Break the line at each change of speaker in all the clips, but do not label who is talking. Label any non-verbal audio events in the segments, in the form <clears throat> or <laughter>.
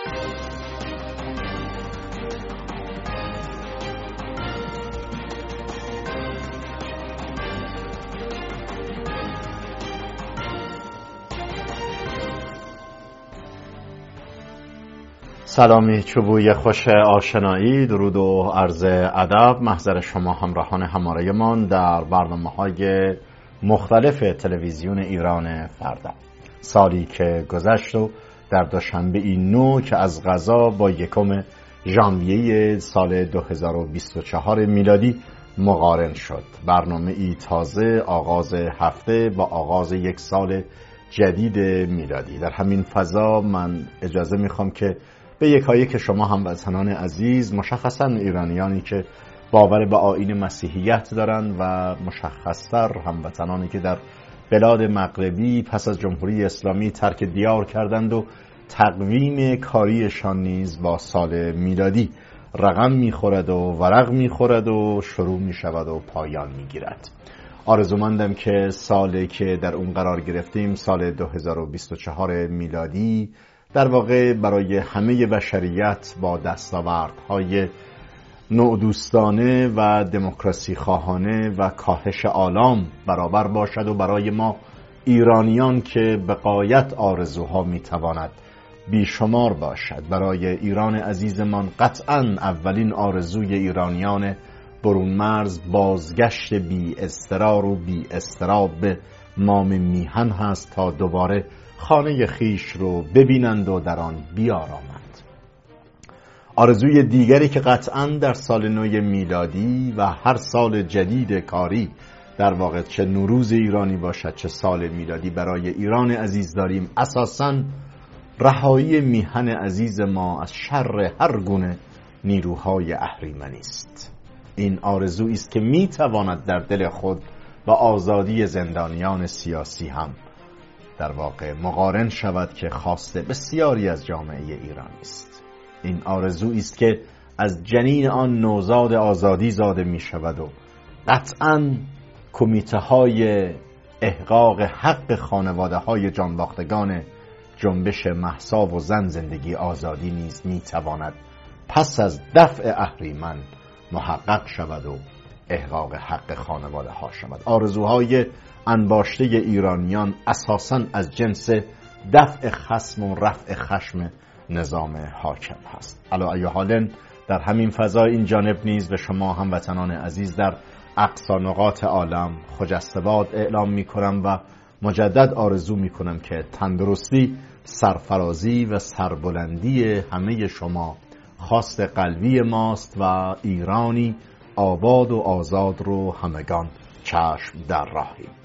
سلامی چوبوی خوش آشنایی درود و عرض ادب. محضر شما همراهان هماره من در برنامه های مختلف تلویزیون ایران فردا. سالی که گذشت و در دوشنبه این نو که از غذا با یکم ژانویه سال 2024 میلادی مقارن شد. برنامه ای تازه آغاز هفته با آغاز یک سال جدید میلادی. در همین فضا من اجازه می‌خوام که به یکایی که شما هموطنان عزیز مشخصا ایرانیانی که باور به آین مسیحیت دارند و مشخصتر هموطنانی که در بلاد مغربی پس از جمهوری اسلامی ترک دیار کردند و تقویم کاریشان نیز با سال میلادی. رقم می‌خورد و ورق می‌خورد و شروع می‌شود و پایان می‌گیرد. آرزومندم که سالی که در اون قرار گرفتیم سال 2024 میلادی در واقع برای همه بشریت با دستاوردهای نوع و دموکراسی خواهانه و کاهش آلام برابر باشد و برای ما ایرانیان که به قایت آرزوها می‌تواند بیشمار باشد. برای ایران عزیزمان قطعا اولین آرزوی ایرانیان برون مرز بازگشت بی استرار و بی استراب به مام میهن هست تا دوباره خانه خیش رو ببینند و در آن بیارامند. آرزوی دیگری که قطعا در سال نو میلادی و هر سال جدید کاری در واقع چه نوروز ایرانی باشد چه سال میلادی برای ایران عزیز داریم. اساسا رهایی میهن عزیز ما از شر هر گونه نیروهای اهریمنی است. این آرزویی است که می‌تواند در دل خود با آزادی زندانیان سیاسی هم در واقع مقارن شود که خواسته بسیاری از جامعه ایرانی است. این آرزویی است که از جنین آن نوزاد آزادی زاده می شود و قطعا کمیته های احقاق حق خانواده های جانباختگان جنبش محسا و زن زندگی آزادی نیز می تواند پس از دفع اهریمن محقق شود و احقاق حق خانواده ها شود. آرزوهای انباشته ایرانیان اساسا از جنس دفع خسم و رفع خشم نظام حاکم هست. علا ای حالن در همین فضای این جانب نیز به شما هموطنان عزیز در اقصا نقاط عالم خجستباد اعلام می کنم و مجدد آرزو می کنم که تندرستی سرفرازی و سربلندی همه شما خواست قلبی ماست و ایرانی آباد و آزاد رو همگان چشم در راهیم.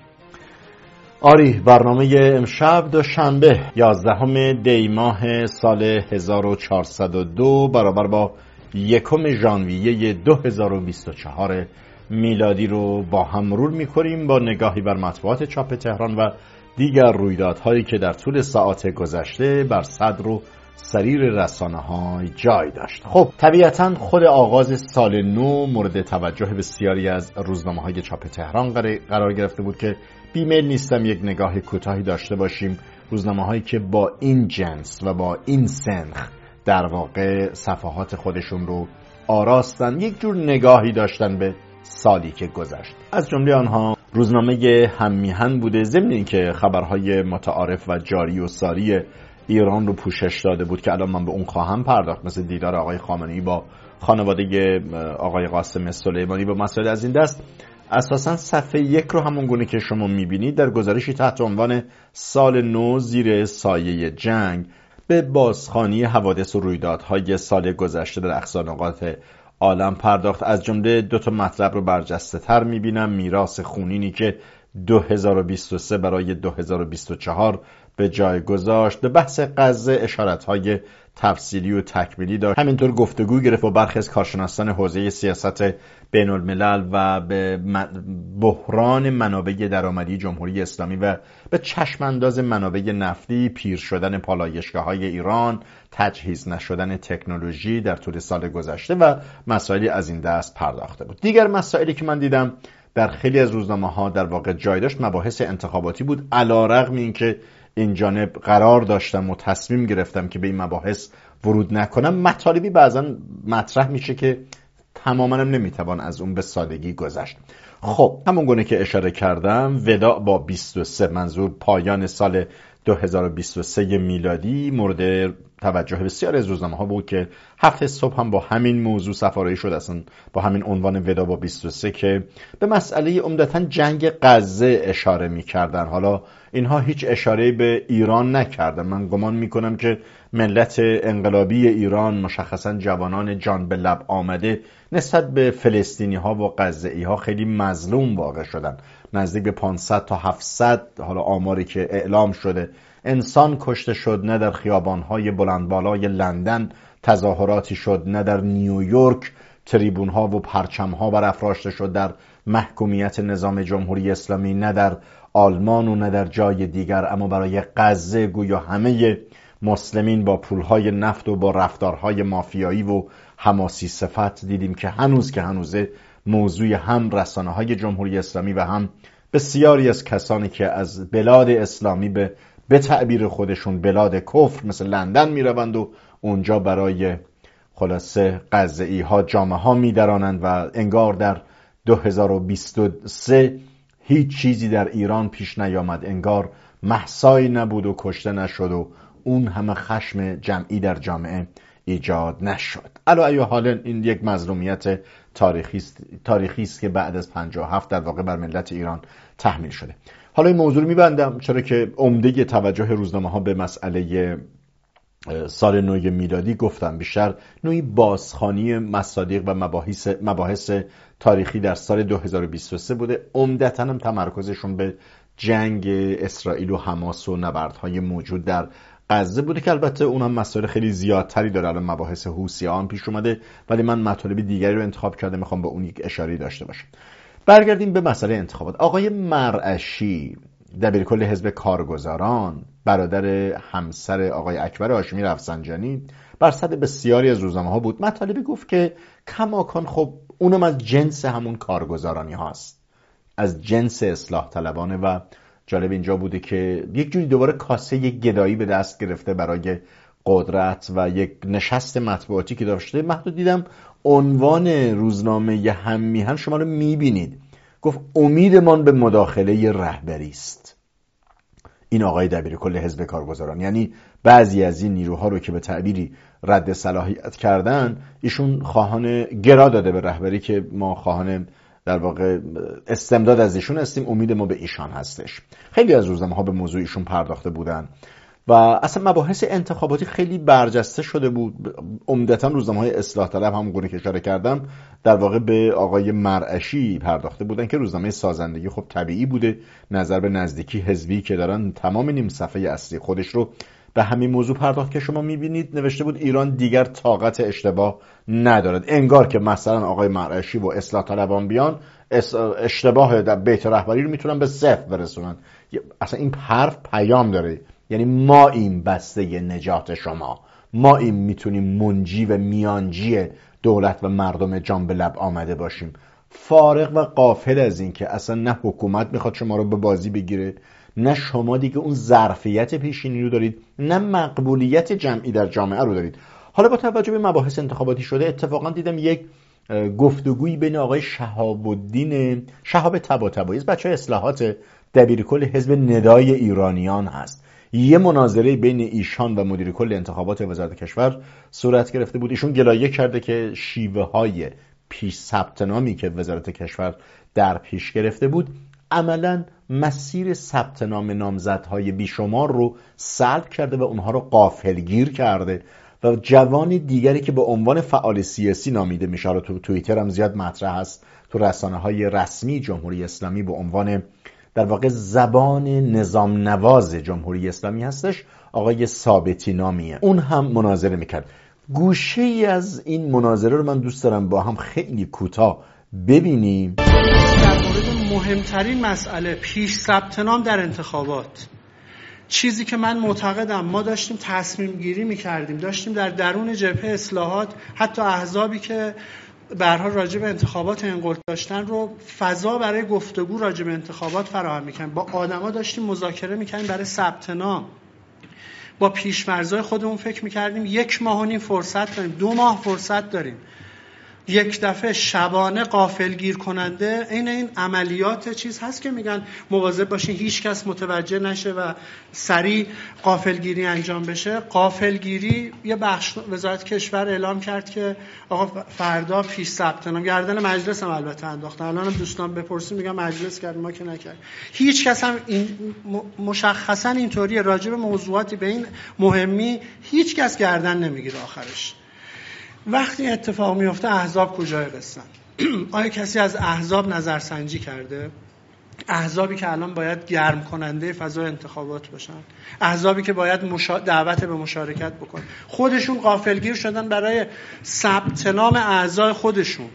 آری برنامه امشب دوشنبه یازدهم دی ماه سال 1402 برابر با یکم ژانویه 2024 میلادی رو با هم مرور می‌کنیم با نگاهی بر مطبوعات چاپ تهران و دیگر رویدادهایی که در طول ساعت گذشته بر صدر و سریر رسانه های جای داشت. خب طبیعتا خود آغاز سال نو مورد توجه بسیاری از روزنامه های چاپ تهران قرار گرفته بود که بیمیل نیستم یک نگاه کوتاهی داشته باشیم. روزنامه هایی که با این جنس و با این سنخ در واقع صفحات خودشون رو آراستن یک جور نگاهی داشتن به سالی که گذشت. از جمله آنها روزنامه هممیهن بوده ضمن اینکه خبرهای متعارف و جاری و ساری ایران رو پوشش داده بود که الان من به اون خواهم پرداخت مثل دیدار آقای خامنه‌ای با خانواده آقای قاسم سلیمانی با مسائل از این دست. اساسا صفحه یک رو همون گونه که شما می‌بینید در گزارشی تحت عنوان سال نو زیر سایه جنگ به بازخانی حوادث و رویدادهای سال گذشته در اقصانقات عالم پرداخت. از جمله دو تا مطلب رو برجسته تر می‌بینم. میراث خونینی که 2023 برای 2024 به جای گذاشت به بحث غزه اشارت های تفصیلی و تکمیلی داشت. همینطور گفتگو گرفت با برخی از کارشناسان حوزه سیاست بین الملل و به بحران منابع درآمدی جمهوری اسلامی و به چشم انداز منابع نفتی پیر شدن پالایشگاه های ایران تجهیز نشدن تکنولوژی در طول سال گذشته و مسائلی از این دست پرداخته بود. دیگر مسائلی که من دیدم در خیلی از روزنامه ها در واقع جای داشت مباحث انتخاباتی بود علا رقم این جانب قرار داشتم و تصمیم گرفتم که به این مباحث ورود نکنم. مطالبی بعضا مطرح میشه که تماما نمی‌توان از اون به سادگی گذشت. خب همون گونه که اشاره کردم وداع با 23 منظور پایان سال 2023 میلادی مورد توجه بسیار از روزنامه ها بود که هفته صبح هم با همین موضوع سفارایی شد اصلا با همین عنوان ودا با 23 که به مسئله عمدتا جنگ غزه اشاره می‌کردن. حالا اینها هیچ اشاره به ایران نکردن. من گمان می‌کنم که ملت انقلابی ایران مشخصا جوانان جان به لب آمده نسبت به فلسطینی ها و غزه ها خیلی مظلوم واقع شدن. نزدیک به 500 تا 700 حالا آماری که اعلام شده. انسان کشته شد نه در خیابانهای بلندبالای لندن تظاهراتی شد نه در نیویورک. تریبون ها و پرچم ها برافراشته شد در محکومیت نظام جمهوری اسلامی نه در آلمان و نه در جای دیگر. اما برای غزه گویا همه مسلمین با پولهای نفت و با رفتارهای مافیایی و حماسی صفت دیدیم که هنوز که هنوزه موضوع هم رسانه های جمهوری اسلامی و هم بسیاری از کسانی که از بلاد اسلامی به به تعبیر خودشون بلاد کفر مثل لندن می‌روند و اونجا برای خلاصه قضعی ها جامعه ها میدرانند و انگار در 2023 هیچ چیزی در ایران پیش نیامد. انگار محسایی نبود و کشته نشد و اون همه خشم جمعی در جامعه ایجاد نشد. علا ای حال این یک مظلومیت تاریخی است که بعد از 57 در واقع بر ملت ایران تحمیل شده. حالا این موضوع رو میبندم چرا که عمده توجه روزنامه ها به مسئله سال نو میلادی گفتم. بیشتر نوعی بازخانی مصادیق و مباحث, مباحث تاریخی در سال 2023 بوده. عمدتا هم تمرکزشون به جنگ اسرائیل و حماس و نبردهای موجود در غزه بوده که البته اون هم مسائل خیلی زیادتری داره. الان مباحث حوثیان پیش اومده ولی من مطالب دیگری رو انتخاب کرده می‌خوام به اون یک اشاره داشته باشم. برگردیم به مسئله انتخابات. آقای مرعشی دبیرکل حزب کارگزاران برادر همسر آقای اکبر هاشمی رفسنجانی بر صد بسیاری از روزنامه ها بود. مطالبی گفت که کماکان خب اونم از جنس همون کارگزارانی هاست. از جنس اصلاح طلبانه و جالب اینجا بوده که یک جوری دوباره کاسه گدایی به دست گرفته برای قدرت و یک نشست مطبوعاتی که داشته. محدود دیدم عنوان روزنامه هم میهن شما رو می‌بینید. گفت امیدمان به مداخله رهبری است. این آقای دبیر کل حزب کارگزاران. یعنی بعضی از این نیروها رو که به تعبیری رد صلاحیت کردن ایشون خواهان گرا داده به رهبری که ما خواهان در واقع استمداد از ایشون هستیم امید ما به ایشان هستش. خیلی از روزنامه ها به موضوع ایشون پرداخته بودن و اصلا مباحث انتخاباتی خیلی برجسته شده بود. عمدتا روزنامه های اصلاح طلب هم گونه که اشاره کردم در واقع به آقای مرعشی پرداخته بودن که روزنامه سازندگی خب طبیعی بوده. نظر به نزدیکی حزبی که دارن تمام نیم صفحه اصلی خودش رو به همین موضوع پرداخت که شما می‌بینید نوشته بود ایران دیگر طاقت اشتباه ندارد. انگار که مثلا آقای مرعشی و اصلاح طلبان بیان اشتباه در بیت رهبری رو می‌تونن به صفر برسونن. اصلا این حرف پیام داره. یعنی ما این بسته نجات شما. ما این می‌تونیم منجی و میانجی دولت و مردم جان به لب آمده باشیم. فارغ و قافل از این که اصلا نه حکومت می‌خواد شما رو به بازی بگیره نه شما دیگه اون ظرفیت پیشینی رو دارید نه مقبولیت جمعی در جامعه رو دارید. حالا با توجه به مباحث انتخاباتی شده اتفاقا دیدم یک گفتگویی بین آقای شهاب الدین شهاب تبا بچه اصلاحات دبیرکل حزب ندای ایرانیان هست. یه مناظره بین ایشان و مدیر کل انتخابات وزارت کشور صورت گرفته بود. ایشون گلایه کرده که شیوه های پیش ثبت نامی که وزارت کشور در پیش گرفته بود عملا مسیر ثبت نام نامزدهای بیشمار رو سلب کرده و اونها رو قافلگیر کرده و جوان دیگری که به عنوان فعال سیاسی نامیده میشه. رو تو توییتر هم زیاد مطرح هست. تو رسانه های رسمی جمهوری اسلامی به عنوان در واقع زبان نظام نواز جمهوری اسلامی هستش آقای ثابتی نامیه. اون هم مناظره می‌کرد. گوشه ای از این مناظره رو من دوست دارم با هم خیلی کوتاه ببینیم.
مهمترین مسئله پیش ثبت نام در انتخابات. چیزی که من معتقدم ما داشتیم تصمیم گیری می کردیم داشتیم در درون جبهه اصلاحات حتی احزابی که برها راجع به انتخابات انقلت داشتن رو فضا برای گفتگو راجع به انتخابات فراهم می‌کنن با آدما داشتیم مذاکره می‌کنیم برای ثبت نام. با پیشمرزای خودمون فکر می‌کردیم یک ماه و نیم فرصت داریم دو ماه فرصت داریم. یک دفعه شبانه قافلگیر کننده این این عملیات چیز هست که میگن مواظب باشین هیچ کس متوجه نشه و سریع قافلگیری انجام بشه. قافلگیری یه بخش وزارت کشور اعلام کرد که آقا فردا پیش ثبت نام گردن مجلس هم البته انداختن الان دوستان بپرسیم میگن مجلس کرد ما که نکرد هیچ کس هم این مشخصا اینطوری راجع به موضوعاتی به این مهمی هیچ کس گردن نمی‌گیره آخرش. وقتی اتفاق میفته احزاب کجای قصه <clears throat> آیا کسی از احزاب نظرسنجی کرده؟ احزابی که الان باید گرم کننده فضای انتخابات باشن. احزابی که باید دعوت به مشارکت بکن خودشون قافلگیر شدن برای ثبت نام اعضای خودشون.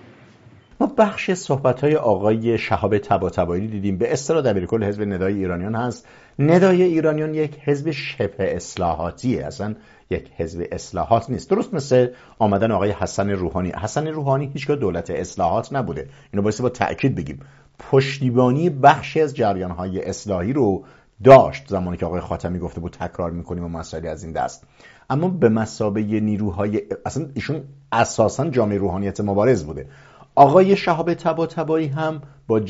ما بخش صحبت های آقای شهاب تباتبایی دیدیم. به اصطلاح دبیرکل حزب ندای ایرانیان هست. ندای ایرانیان یک حزب شبه اصلاحاتیه اصلا یک حزب اصلاحات نیست. درست مثل آمدن آقای حسن روحانی. حسن روحانی هیچگاه دولت اصلاحات نبوده. اینو باید با تاکید بگیم. پشتیبانی بخشی از های اصلاحی رو داشت زمانی که آقای خاتمی گفته بود تکرار می‌کنیم و مسائلی از این دست. اما به مسابه نیروهای اصلا ایشون اساسا جامعه روحانیت مبارز بوده. آقای شهاب تبا تبایی هم با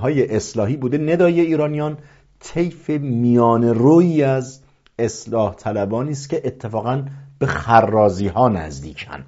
های اصلاحی بوده. ندای ایرانیان طیف میان روی از اصلاح طلبانی است که اتفاقا به خرازی ها نزدیکن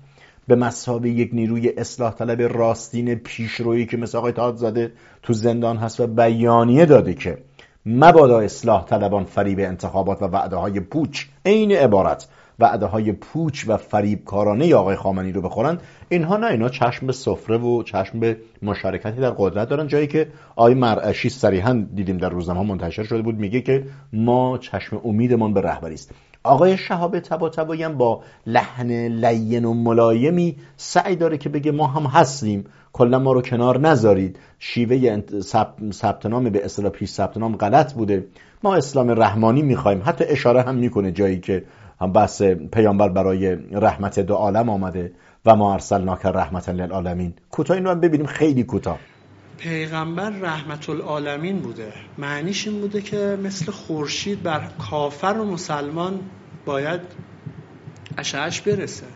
به مسابه یک نیروی اصلاح طلب راستین پیشرویی که مثل آقای تاد زده تو زندان هست و بیانیه داده که مبادا اصلاح طلبان فریب انتخابات و وعده های پوچ. عین عبارت وعده های پوچ و فریب کارانه آقای خامنی رو بخورن اینها نه اینا چشم به سفره و چشم به مشارکتی در قدرت دارن. جایی که آقای مرعشی صریحا دیدیم در روزنامه منتشر شده بود میگه که ما چشم امیدمان به رهبری است. آقای شهاب تبا هم با لحن لین و ملایمی سعی داره که بگه ما هم هستیم. کلا ما رو کنار نذارید. شیوه ثبت نام به اصطلاح پیش ثبت نام غلط بوده. ما اسلام رحمانی می‌خوایم. حتی اشاره هم می‌کنه جایی که هم بحث پیامبر برای رحمت دو عالم آمده و ما ارسلناک رحمت للعالمین. کوتاه این رو هم ببینیم خیلی کوتاه.
پیغمبر رحمت العالمین بوده. معنیش این بوده که مثل خورشید بر کافر و مسلمان باید اشعش برسه.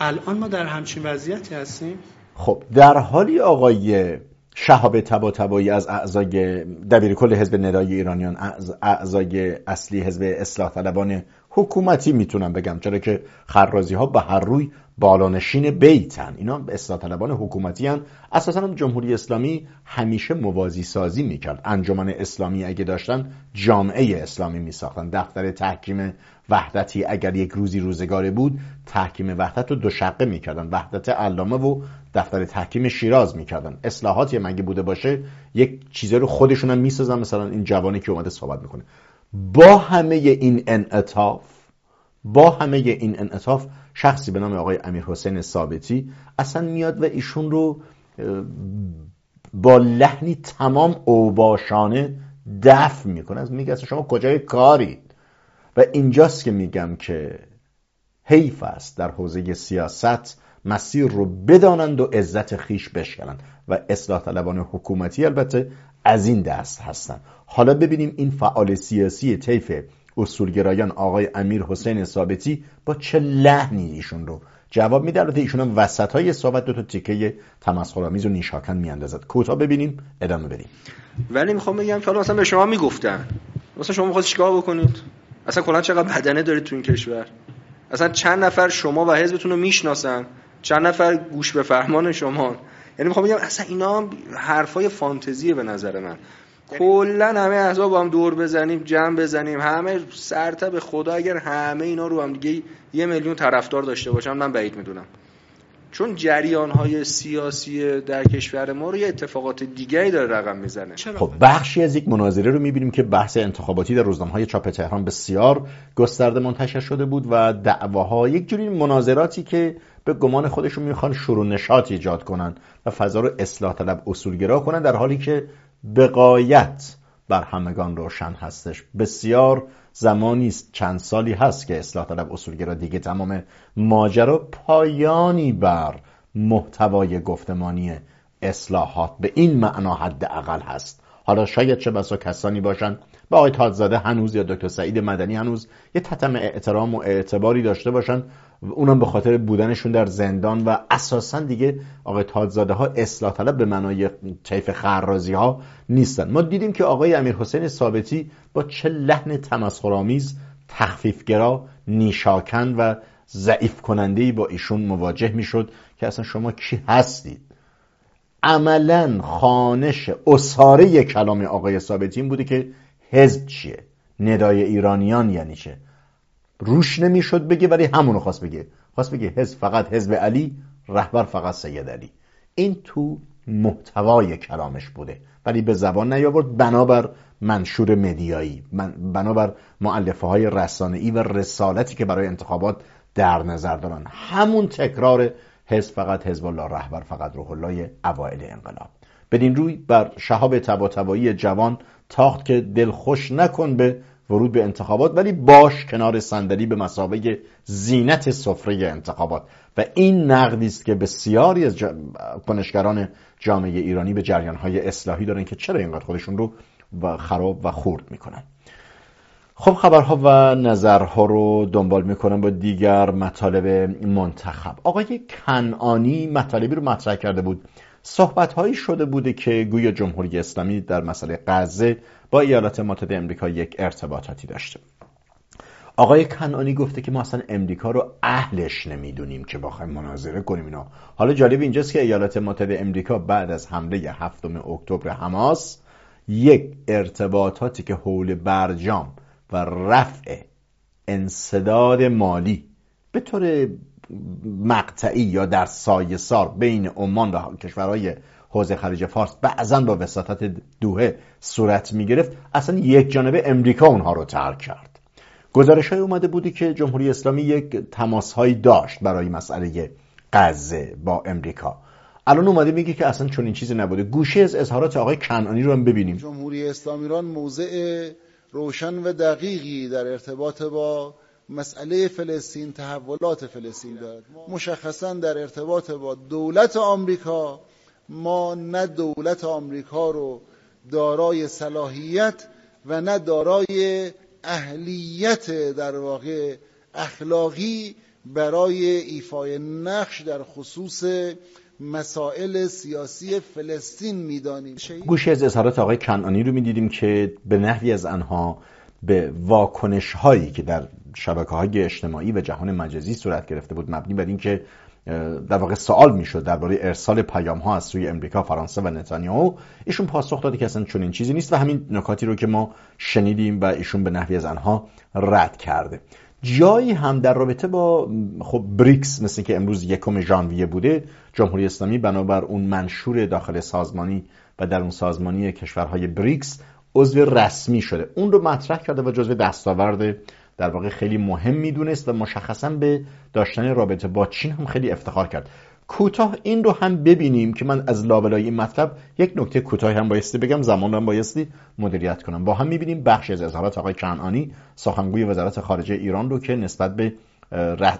الان ما در همچین وضعیتی هستیم.
خب در حالی آقای شهاب تبا تبایی از اعضای دبیر کل حزب ندای ایرانیان اعضای اصلی حزب اصلاح طلبان حکومتی می‌تونم بگم چرا که خرازی ها به هر روی بالانشین بیتن. اینا اصلاح طلبان حکومتی هن. اساسا هم جمهوری اسلامی همیشه موازی سازی می‌کرد. انجمن اسلامی اگه داشتن جامعه اسلامی میساختن. دفتر تحکیم وحدتی اگر یک روزی روزگاره بود تحکیم وحدت رو دو شقه می‌کردن. وحدت علامه و دفتر تحکیم شیراز می‌کردن. اصلاحاتی مگه بوده باشه یک چیزی رو خودشون هم می‌سازن. مثلا این جوانی که اومده صحبت می‌کنه. با همه این انعطاف با همه این انعطاف شخصی به نام آقای امیر حسین ثابتی اصلا میاد و ایشون رو با لحنی تمام اوباشانه دفع می‌کنه. از میگه شما کجای کارید و اینجاست که میگم که حیف است در حوزه سیاست مسیر رو بدانند و عزت خیش بشکنند. و اصلاح طلبان حکومتی البته از این دست هستند حالا ببینیم این فعال سیاسی طیف اصولگرایان آقای امیر حسین ثابتی با چه لحنی ایشون رو جواب میده؟ البته ایشون هم وسط های صحبت دو تا تیکه تمسخرآمیز و نیشاکن میاندازد. کوتاه ببینیم ادامه بدیم.
ولی می‌خوام بگم که حالا مثلا به شما می‌گفتن مثلا شما می‌خواست چیکار بکنید؟ اصلا کلا چقدر بدنه دارید تو این کشور؟ اصلا چند نفر شما و حزبتون رو می‌شناسن؟ چند نفر گوش به فرمان شما یعنی می‌خوام بگم اصلا اینا حرفای فانتزیه به نظر من. کلا همه احزاب با هم دور بزنیم جمع بزنیم همه سرتا به خدا اگر همه اینا رو هم دیگه یه میلیون طرفدار داشته باشن من بعید می‌دونم. چون جریان های سیاسی در کشور ما رو یه اتفاقات دیگری داره رقم می‌زنه.
خب بخشی از یک مناظره رو می‌بینیم که بحث انتخاباتی در روزنامه های چاپ تهران بسیار گسترده منتشر شده بود و دعواها یک جوری مناظراتی که به گمان خودشون می‌خوان شروع نشاط ایجاد کنن و فضا رو اصلاح طلب اصولگرا کنن در حالی که بقایت بر همگان روشن هستش. بسیار زمانی است چند سالی هست که اصلاح طلب اصولگرا دیگه تمام ماجرا پایانی بر محتوای گفتمانی اصلاحات به این معنا حداقل هست. حالا شاید چه بسا کسانی باشن. به آقای تادزاده هنوز یا دکتر سعید مدنی هنوز یه تتم احترام و اعتباری داشته باشن. اونم به خاطر بودنشون در زندان و اساسا دیگه آقای تادزاده ها اصلاح طلب به معنای طیف خرازی ها نیستن. ما دیدیم که آقای امیر حسین ثابتی با چه لحن تمسخرآمیز تخفیفگرا نیشاکن و ضعیف کننده با ایشون مواجه می‌شد که اصلا شما کی هستید عملا خانش اصاره کلام آقای ثابتی این بوده که حزب چیه؟ ندای ایرانیان یعنی چه؟ روش نمی‌شد بگه ولی همونو خواست بگه. خواست بگه حزب فقط حزب علی رهبر فقط سید علی. این تو محتوای کلامش بوده. ولی به زبان نیاورد. بنابر منشور مدیایی بنابر معلفه های رسانه‌ای و رسالتی که برای انتخابات در نظر دارن. همون تکرار حزب فقط حزب الله رهبر فقط روح الله اوائل انقلاب. بدین روی بر شهاب تبا جوان تاخت که دل خوش نکن به ورود به انتخابات ولی باش کنار صندلی به مسابقه زینت سفره انتخابات. و این نقدی است که بسیاری از کنشگران جامعه ایرانی به جریانهای اصلاحی دارن که چرا اینقدر خودشون رو خراب و خورد می‌کنن. خب خبرها و نظرها رو دنبال می‌کنم با دیگر مطالب منتخب. آقای کنعانی مطالبی رو مطرح کرده بود. صحبت هایی شده بوده که گویا جمهوری اسلامی در مسئله غزه با ایالات متحده امریکا یک ارتباطاتی داشته. آقای کنانی گفته که ما اصلا امریکا رو اهلش نمی‌دونیم که بخوایم مناظره کنیم اینا حالا جالب اینجاست که ایالات متحده امریکا بعد از حمله هفتم اکتبر حماس یک ارتباطاتی که حول برجام و رفع انصداد مالی به طور مقطعی یا در سایه سار بین عمان و کشورهای حوزه خلیج فارس بعضا با وساطت دوهه صورت می گرفت اصلا یک جانبه امریکا اونها رو ترک کرد. گزارش های اومده بودی که جمهوری اسلامی یک تماس هایی داشت برای مسئله غزه با امریکا. الان اومده میگه که اصلا چون این چیزی نبوده. گوشه از اظهارات آقای کنعانی رو هم ببینیم.
جمهوری اسلامی ایران موضع روشن و دقیقی در ارتباط با مسئله فلسطین تحولات فلسطین دارد. مشخصا در ارتباط با دولت آمریکا ما نه دولت آمریکا رو دارای صلاحیت و نه دارای اهلیت در واقع اخلاقی برای ایفای نقش در خصوص مسائل سیاسی فلسطین می‌دانیم.
گوشی از اظهارات آقای کنانی رو می‌دیدیم که به نحوی از آنها به واکنش هایی که در شبکه های اجتماعی و جهان مجازی صورت گرفته بود مبنی بر اینکه در واقع سوال می‌شد درباره ارسال پیام ها از سوی امریکا، فرانسه و نتانیاهو ایشون پاسخ داده که اصلا چنین چیزی نیست و همین نکاتی رو که ما شنیدیم و ایشون به نحوی از آنها رد کرده. جایی هم در رابطه با خب بریکس مثل که امروز یکم ژانویه بوده جمهوری اسلامی بنابر اون منشور داخل سازمانی و در اون سازمانی کشورهای بریکس عضو رسمی شده. اون رو مطرح کرده و جزو دستاورد در واقع خیلی مهم می‌دونست و مشخصا به داشتن رابطه با چین هم خیلی افتخار کرد. کوتاه این رو هم ببینیم که من از لابلای این مطلب یک نکته کوتاه هم بایستی بگم زمان رو هم بایستی مدیریت کنم. با هم می‌بینیم بخشی از اظهارات آقای کنعانی سخنگوی وزارت خارجه ایران رو که نسبت به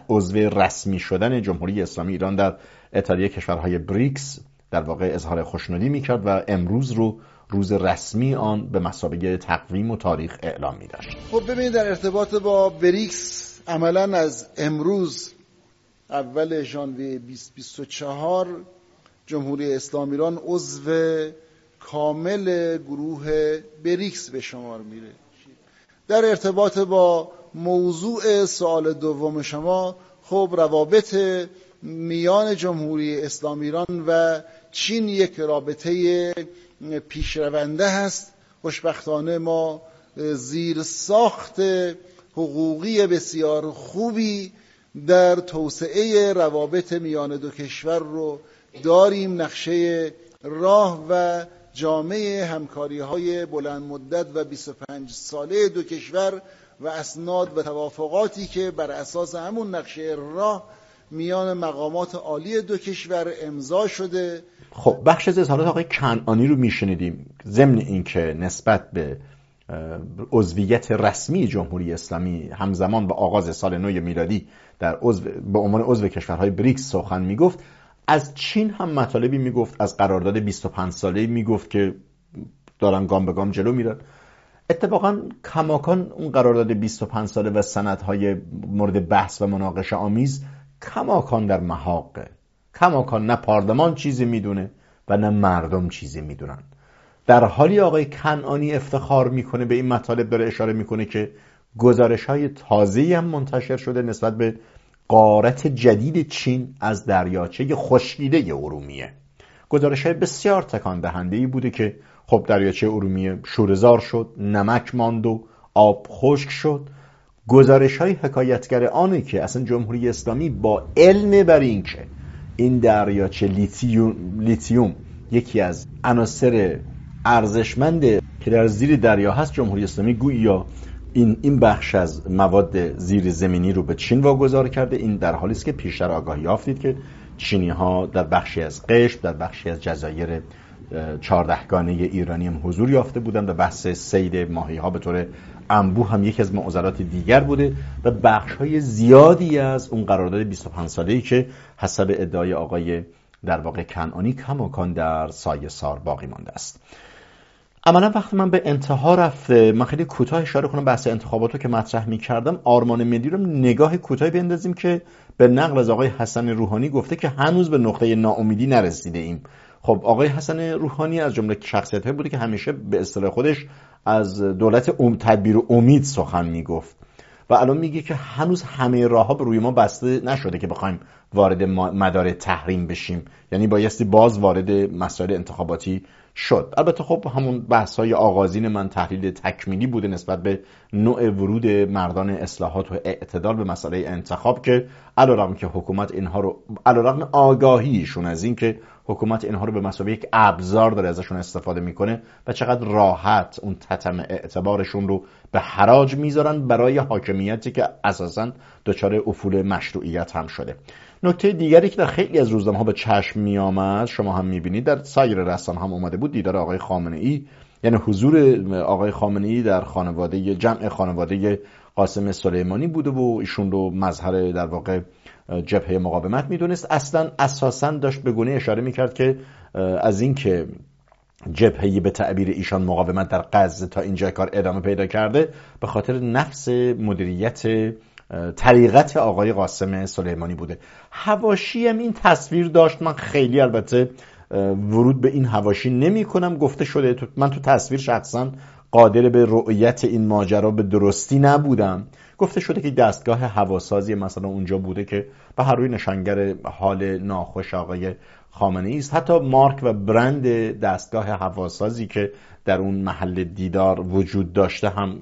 عضو رسمی شدن جمهوری اسلامی ایران در اتحادیه کشورهای بریکس در واقع اظهار خوشنودی می‌کرد و امروز رو روز رسمی آن به مسابقه تقویم و تاریخ اعلام می داشت
خب ببینید در ارتباط با بریکس عملا از امروز اول ژانویه 2024 جمهوری اسلامی ایران عضو کامل گروه بریکس به شمار میره. در ارتباط با موضوع سوال دوم شما خب روابط میان جمهوری اسلامی ایران و چین یک رابطه پیشرونده هست. خوشبختانه ما زیر ساخت حقوقی بسیار خوبی در توسعه روابط میان دو کشور رو داریم نقشه راه و جامعه همکاری های بلند مدت و 25 ساله دو کشور و اسناد و توافقاتی که بر اساس همون نقشه راه میان مقامات عالی دو کشور امضا شده.
خب بخش از اظهارات آقای کنعانی رو میشنیدیم. ضمن اینکه نسبت به عضویت رسمی جمهوری اسلامی همزمان با آغاز سال نو میلادی در عضو به عنوان عضو کشورهای بریکس سخن می‌گفت. از چین هم مطالبی می‌گفت از قرارداد 25 ساله می‌گفت که دارن گام به گام جلو میرن. اتفاقا کماکان اون قرارداد 25 ساله و سندهای مورد بحث و مناقشه آمیز کماکان در محاقه. کماکان نه پارلمان چیزی می‌دونه و نه مردم چیزی می‌دونن در حالی آقای کنانی افتخار می‌کنه به این مطالب داره اشاره می‌کنه که گزارش های تازه هم منتشر شده نسبت به غارت جدید چین از دریاچه خشکیده ارومیه. گزارش های بسیار تکان دهنده ای بوده که خب دریاچه ارومیه شورزار شد نمک ماند و آب خشک شد. گزارش های حکایتگر آنه که اصلا جمهوری اسلامی با علم بر این که این دریاچه لیتیوم, لیتیوم یکی از عناصر ارزشمند که در زیر دریا هست جمهوری اسلامی گویا این این بخش از مواد زیر زمینی رو به چین واگذار کرده. این در حالی است که پیشتر آگاهی یافتید که چینی ها در بخشی از قشم در بخشی از جزایر چهاردهگانه ایرانی هم حضور یافته بودند و بحث سید ماهی ها به طور انبو هم یکی از معضلات دیگر بوده و بخش های زیادی از اون قرارداد 25 ساله ای که حسب ادعای آقای در واقع کنعانی کماکان در سایه سار باقی مانده است. عملا وقتی من به انتها رفته من خیلی کوتاه اشاره کنم بحث انتخابات رو که مطرح می کردم آرمان ملی رو نگاه کوتاهی بندازیم که به نقل از آقای حسن روحانی گفته که هنوز به نقطه ناامیدی نرسیده ایم. خب آقای حسن روحانی از جمله شخصیت بوده که همیشه به اصطلاح خودش از دولت تدبیر و امید سخن می‌گفت. و الان میگه که هنوز همه راه ها به روی ما بسته نشده که بخوایم وارد مدار تحریم بشیم. یعنی بایستی باز وارد مسائل انتخاباتی شد. البته خب همون بحث های آغازین من تحلیل تکمیلی بوده نسبت به نوع ورود مردان اصلاحات و اعتدال به مسئله انتخاب که علیرغم که حکومت اینها رو علیرغم آگاهیشون از اینکه حکومت اینها رو به مسابقه یک ابزار داره ازشون استفاده می‌کنه و چقدر راحت اون تتم اعتبارشون رو به حراج می‌ذارن برای حاکمیتی که اساسا دچار افول مشروعیت هم شده. نکته دیگری که در خیلی از روزنامه ها به چشم می آمد شما هم می بینید در سایر رسان هم اومده بود دیدار آقای خامنه ای یعنی حضور آقای خامنه ای در خانواده جمع خانواده قاسم سلیمانی بوده و ایشون رو مظهر در واقع جبهه مقاومت می‌دونست. اصلا اساسا داشت به گونه اشاره می‌کرد که از اینکه جبهه به تعبیر ایشان مقاومت در غزه تا اینجا کار ادامه پیدا کرده به خاطر نفس مدیریت طریقت آقای قاسم سلیمانی بوده. هواشی هم این تصویر داشت. من خیلی البته ورود به این هواشی نمی کنم گفته شده من تو تصویر شخصا قادر به رؤیت این ماجرا به درستی نبودم. گفته شده که دستگاه هواسازی مثلا اونجا بوده که به هر روی نشانگر حال ناخوش آقای خامنه است حتی مارک و برند دستگاه هواسازی که در اون محل دیدار وجود داشته هم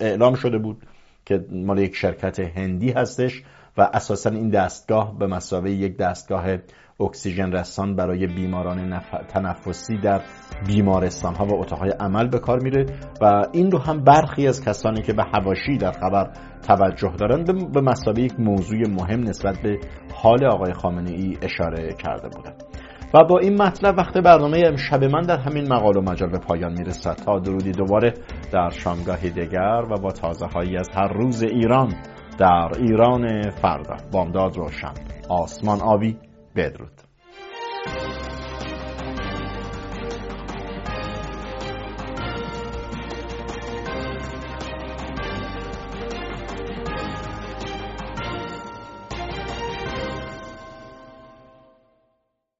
اعلام شده بود. که مال یک شرکت هندی هستش و اساسا این دستگاه به مسابقه یک دستگاه اکسیژن رسان برای بیماران تنفسی در بیمارستان ها و اتاقهای عمل به کار میره و این رو هم برخی از کسانی که به هواشی در خبر توجه دارند به مسابقه یک موضوع مهم نسبت به حال آقای خامنه ای اشاره کرده بودند. و با این مطلب وقت برنامه امشب من در همین مقال و مجال به پایان می‌رسد. تا درودی دوباره در شامگاهی دیگر و با تازه هایی از هر روز ایران در ایران فردا. بامداد روشن. آسمان آبی بدرود.